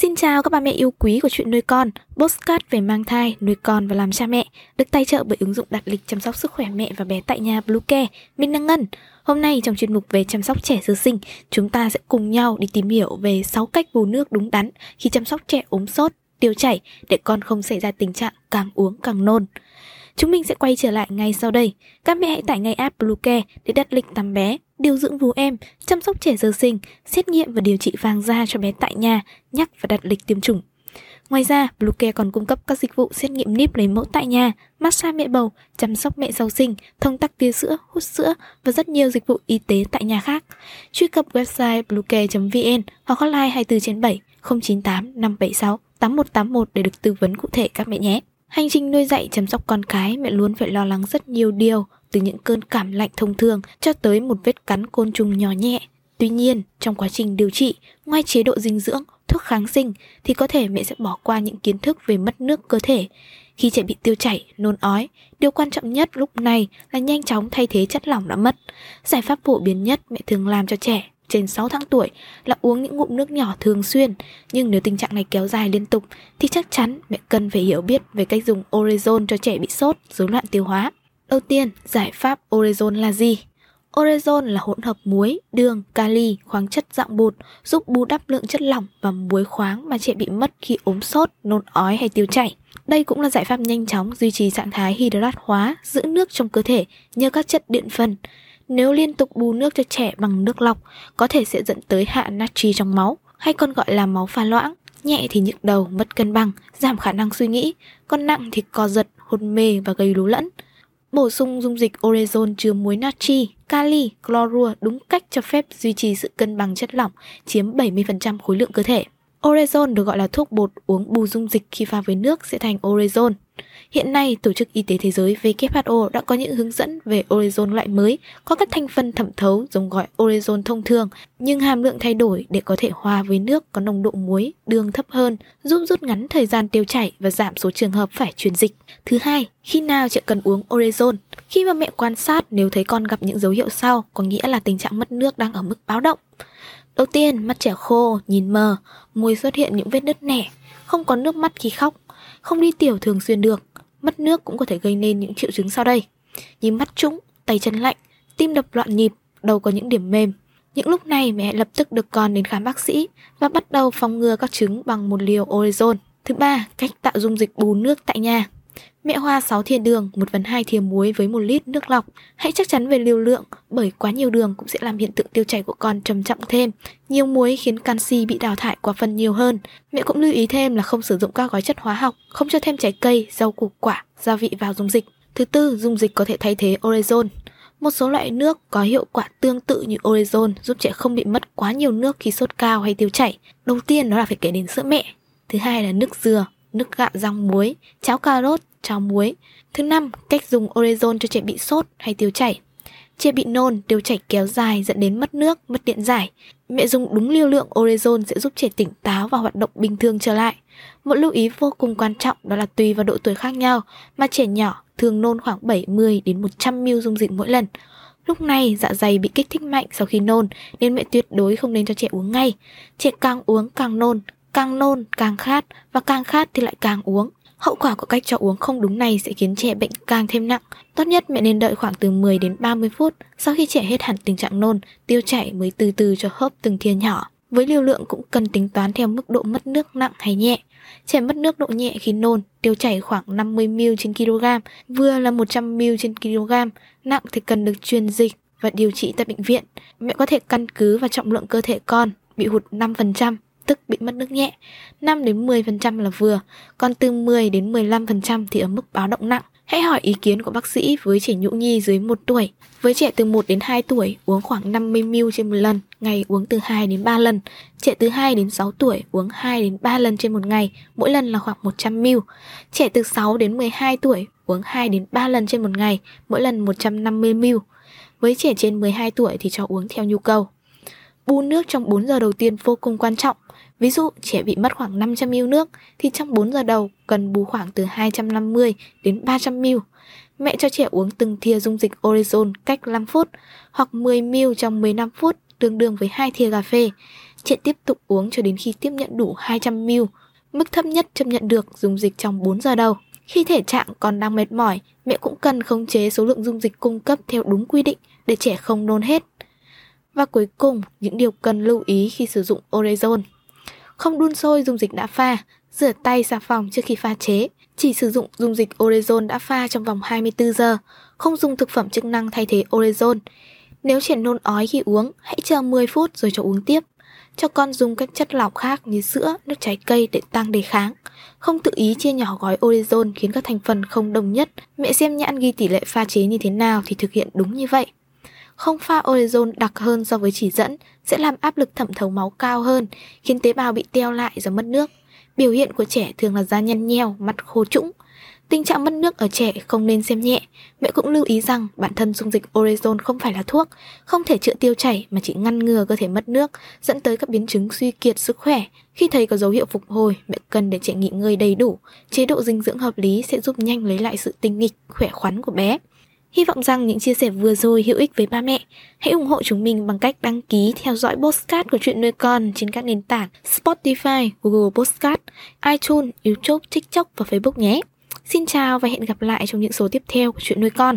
Xin chào các bà mẹ yêu quý của chuyện nuôi con, postcard về mang thai, nuôi con và làm cha mẹ, được tài trợ bởi ứng dụng đặt lịch chăm sóc sức khỏe mẹ và bé tại nhà Bluecare. Minh Đăng Ngân. Hôm nay trong chuyên mục về chăm sóc trẻ sơ sinh, chúng ta sẽ cùng nhau đi tìm hiểu về 6 cách bù nước đúng đắn khi chăm sóc trẻ ốm sốt, tiêu chảy để con không xảy ra tình trạng càng uống càng nôn. Chúng mình sẽ quay trở lại ngay sau đây. Các mẹ hãy tải ngay app Bluecare để đặt lịch tắm bé, điều dưỡng vú em, chăm sóc trẻ sơ sinh, xét nghiệm và điều trị vàng da cho bé tại nhà, nhắc và đặt lịch tiêm chủng. Ngoài ra, Bluecare còn cung cấp các dịch vụ xét nghiệm níp lấy mẫu tại nhà, massage mẹ bầu, chăm sóc mẹ sau sinh, thông tắc tia sữa, hút sữa và rất nhiều dịch vụ y tế tại nhà khác. Truy cập website bluecare.vn hoặc hotline 24 trên 7 098 576 8181 để được tư vấn cụ thể các mẹ nhé. Hành trình nuôi dạy chăm sóc con cái mẹ luôn phải lo lắng rất nhiều điều, từ những cơn cảm lạnh thông thường cho tới một vết cắn côn trùng nhỏ nhẹ. Tuy nhiên, trong quá trình điều trị, ngoài chế độ dinh dưỡng, thuốc kháng sinh thì có thể mẹ sẽ bỏ qua những kiến thức về mất nước cơ thể. Khi trẻ bị tiêu chảy, nôn ói, điều quan trọng nhất lúc này là nhanh chóng thay thế chất lỏng đã mất. Giải pháp phổ biến nhất mẹ thường làm cho trẻ trên 6 tháng tuổi là uống những ngụm nước nhỏ thường xuyên. Nhưng nếu tình trạng này kéo dài liên tục thì chắc chắn mẹ cần phải hiểu biết về cách dùng Orezon cho trẻ bị sốt, rối loạn tiêu hóa. Đầu tiên, giải pháp Orezon là gì? Orezon là hỗn hợp muối, đường, kali, khoáng chất dạng bột, giúp bù đắp lượng chất lỏng và muối khoáng mà trẻ bị mất khi ốm sốt, nôn ói hay tiêu chảy. Đây cũng là giải pháp nhanh chóng duy trì trạng thái hydrat hóa, giữ nước trong cơ thể nhờ các chất điện phân. Nếu liên tục bù nước cho trẻ bằng nước lọc, có thể sẽ dẫn tới hạ natri trong máu, hay còn gọi là máu pha loãng. Nhẹ thì nhức đầu, mất cân bằng, giảm khả năng suy nghĩ, còn nặng thì co giật, hôn mê và gây lú lẫn. Bổ sung dung dịch orezon chứa muối natri, kali, chlorua đúng cách cho phép duy trì sự cân bằng chất lỏng, chiếm 70% khối lượng cơ thể. Orezon được gọi là thuốc bột uống bù dung dịch khi pha với nước sẽ thành orezon. Hiện nay, Tổ chức Y tế Thế giới WHO đã có những hướng dẫn về orezon loại mới, có các thành phần thẩm thấu giống gọi orezon thông thường, nhưng hàm lượng thay đổi để có thể hòa với nước có nồng độ muối, đường thấp hơn, giúp rút ngắn thời gian tiêu chảy và giảm số trường hợp phải truyền dịch. Thứ hai, khi nào trẻ cần uống orezon? Khi mà mẹ quan sát nếu thấy con gặp những dấu hiệu sau, có nghĩa là tình trạng mất nước đang ở mức báo động. Đầu tiên, mắt trẻ khô, nhìn mờ, môi xuất hiện những vết nứt nẻ, không có nước mắt khi khóc, không đi tiểu thường xuyên được, mất nước cũng có thể gây nên những triệu chứng sau đây. Nhìn mắt trũng, tay chân lạnh, tim đập loạn nhịp, đầu có những điểm mềm. Những lúc này mẹ lập tức được con đến khám bác sĩ và bắt đầu phòng ngừa các chứng bằng một liều orezon. Thứ ba, cách tạo dung dịch bù nước tại nhà. Mẹ hoa 6 thìa đường, 1 phần 2 thìa muối với 1 lít nước lọc. Hãy chắc chắn về liều lượng, bởi quá nhiều đường cũng sẽ làm hiện tượng tiêu chảy của con trầm trọng thêm. Nhiều muối khiến canxi bị đào thải qua phân nhiều hơn. Mẹ cũng lưu ý thêm là không sử dụng các gói chất hóa học, không cho thêm trái cây, rau củ quả, gia vị vào dung dịch. Thứ tư, dung dịch có thể thay thế orezon. Một số loại nước có hiệu quả tương tự như orezon giúp trẻ không bị mất quá nhiều nước khi sốt cao hay tiêu chảy. Đầu tiên đó là phải kể đến sữa mẹ. Thứ hai là nước dừa, nước gạo rong muối, cháo cà rốt, cháo muối. Thứ năm, cách dùng orezon cho trẻ bị sốt hay tiêu chảy. Trẻ bị nôn, tiêu chảy kéo dài dẫn đến mất nước, mất điện giải. Mẹ dùng đúng liều lượng orezon sẽ giúp trẻ tỉnh táo và hoạt động bình thường trở lại. Một lưu ý vô cùng quan trọng đó là tùy vào độ tuổi khác nhau mà trẻ nhỏ thường nôn khoảng 70 đến 100 ml dung dịch mỗi lần. Lúc này dạ dày bị kích thích mạnh sau khi nôn nên mẹ tuyệt đối không nên cho trẻ uống ngay. Trẻ càng uống càng nôn, càng nôn càng khát và càng khát thì lại càng uống. Hậu quả của cách cho uống không đúng này sẽ khiến trẻ bệnh càng thêm nặng. Tốt nhất mẹ nên đợi khoảng từ 10 đến 30 phút sau khi trẻ hết hẳn tình trạng nôn, tiêu chảy mới từ từ cho hớp từng thìa nhỏ. Với liều lượng cũng cần tính toán theo mức độ mất nước nặng hay nhẹ. Trẻ mất nước độ nhẹ khi nôn, tiêu chảy khoảng 50ml trên kg, vừa là 100ml trên kg, nặng thì cần được truyền dịch và điều trị tại bệnh viện. Mẹ có thể căn cứ vào trọng lượng cơ thể con, bị hụt 5%, tức bị mất nước nhẹ, 5 đến 10% là vừa, còn từ 10 đến 15% thì ở mức báo động nặng. Hãy hỏi ý kiến của bác sĩ với trẻ nhũ nhi dưới 1 tuổi. Với trẻ từ 1 đến 2 tuổi uống khoảng 50ml trên một lần, ngày uống từ 2 đến 3 lần. Trẻ từ 2 đến 6 tuổi uống 2 đến 3 lần trên một ngày, mỗi lần là khoảng 100ml. Trẻ từ 6 đến 12 tuổi uống 2 đến 3 lần trên một ngày, mỗi lần 150ml. Với trẻ trên 12 tuổi thì cho uống theo nhu cầu. Bu nước trong 4 giờ đầu tiên vô cùng quan trọng. Ví dụ trẻ bị mất khoảng 500 ml nước thì trong 4 giờ đầu cần bù khoảng từ 250 đến 300 ml. Mẹ cho trẻ uống từng thìa dung dịch Orezon cách 5 phút hoặc 10 ml trong 15 phút tương đương với hai thìa cà phê. Trẻ tiếp tục uống cho đến khi tiếp nhận đủ 200ml, mức thấp nhất chấp nhận được dung dịch trong 4 giờ đầu. Khi thể trạng còn đang mệt mỏi, mẹ cũng cần khống chế số lượng dung dịch cung cấp theo đúng quy định để trẻ không nôn hết. Và cuối cùng, những điều cần lưu ý khi sử dụng Orezon. Không đun sôi dung dịch đã pha, rửa tay xà phòng trước khi pha chế, chỉ sử dụng dung dịch Orezon đã pha trong vòng 24 giờ, không dùng thực phẩm chức năng thay thế Orezon. Nếu trẻ nôn ói khi uống, hãy chờ 10 phút rồi cho uống tiếp. Cho con dùng các chất lỏng khác như sữa, nước trái cây để tăng đề kháng. Không tự ý chia nhỏ gói Orezon khiến các thành phần không đồng nhất. Mẹ xem nhãn ghi tỷ lệ pha chế như thế nào thì thực hiện đúng như vậy. Không pha Orezon đặc hơn so với chỉ dẫn sẽ làm áp lực thẩm thấu máu cao hơn, khiến tế bào bị teo lại do mất nước. Biểu hiện của trẻ thường là da nhăn nheo, mặt khô trũng. Tình trạng mất nước ở trẻ không nên xem nhẹ. Mẹ cũng lưu ý rằng bản thân dung dịch Orezon không phải là thuốc, không thể chữa tiêu chảy mà chỉ ngăn ngừa cơ thể mất nước, dẫn tới các biến chứng suy kiệt sức khỏe. Khi thấy có dấu hiệu phục hồi, mẹ cần để trẻ nghỉ ngơi đầy đủ. Chế độ dinh dưỡng hợp lý sẽ giúp nhanh lấy lại sự tinh nghịch, khỏe khoắn của bé. Hy vọng rằng những chia sẻ vừa rồi hữu ích với ba mẹ. Hãy ủng hộ chúng mình bằng cách đăng ký theo dõi postcard của chuyện nuôi con trên các nền tảng Spotify, Google Postcard, iTunes, YouTube, TikTok và Facebook nhé. Xin chào và hẹn gặp lại trong những số tiếp theo của chuyện nuôi con.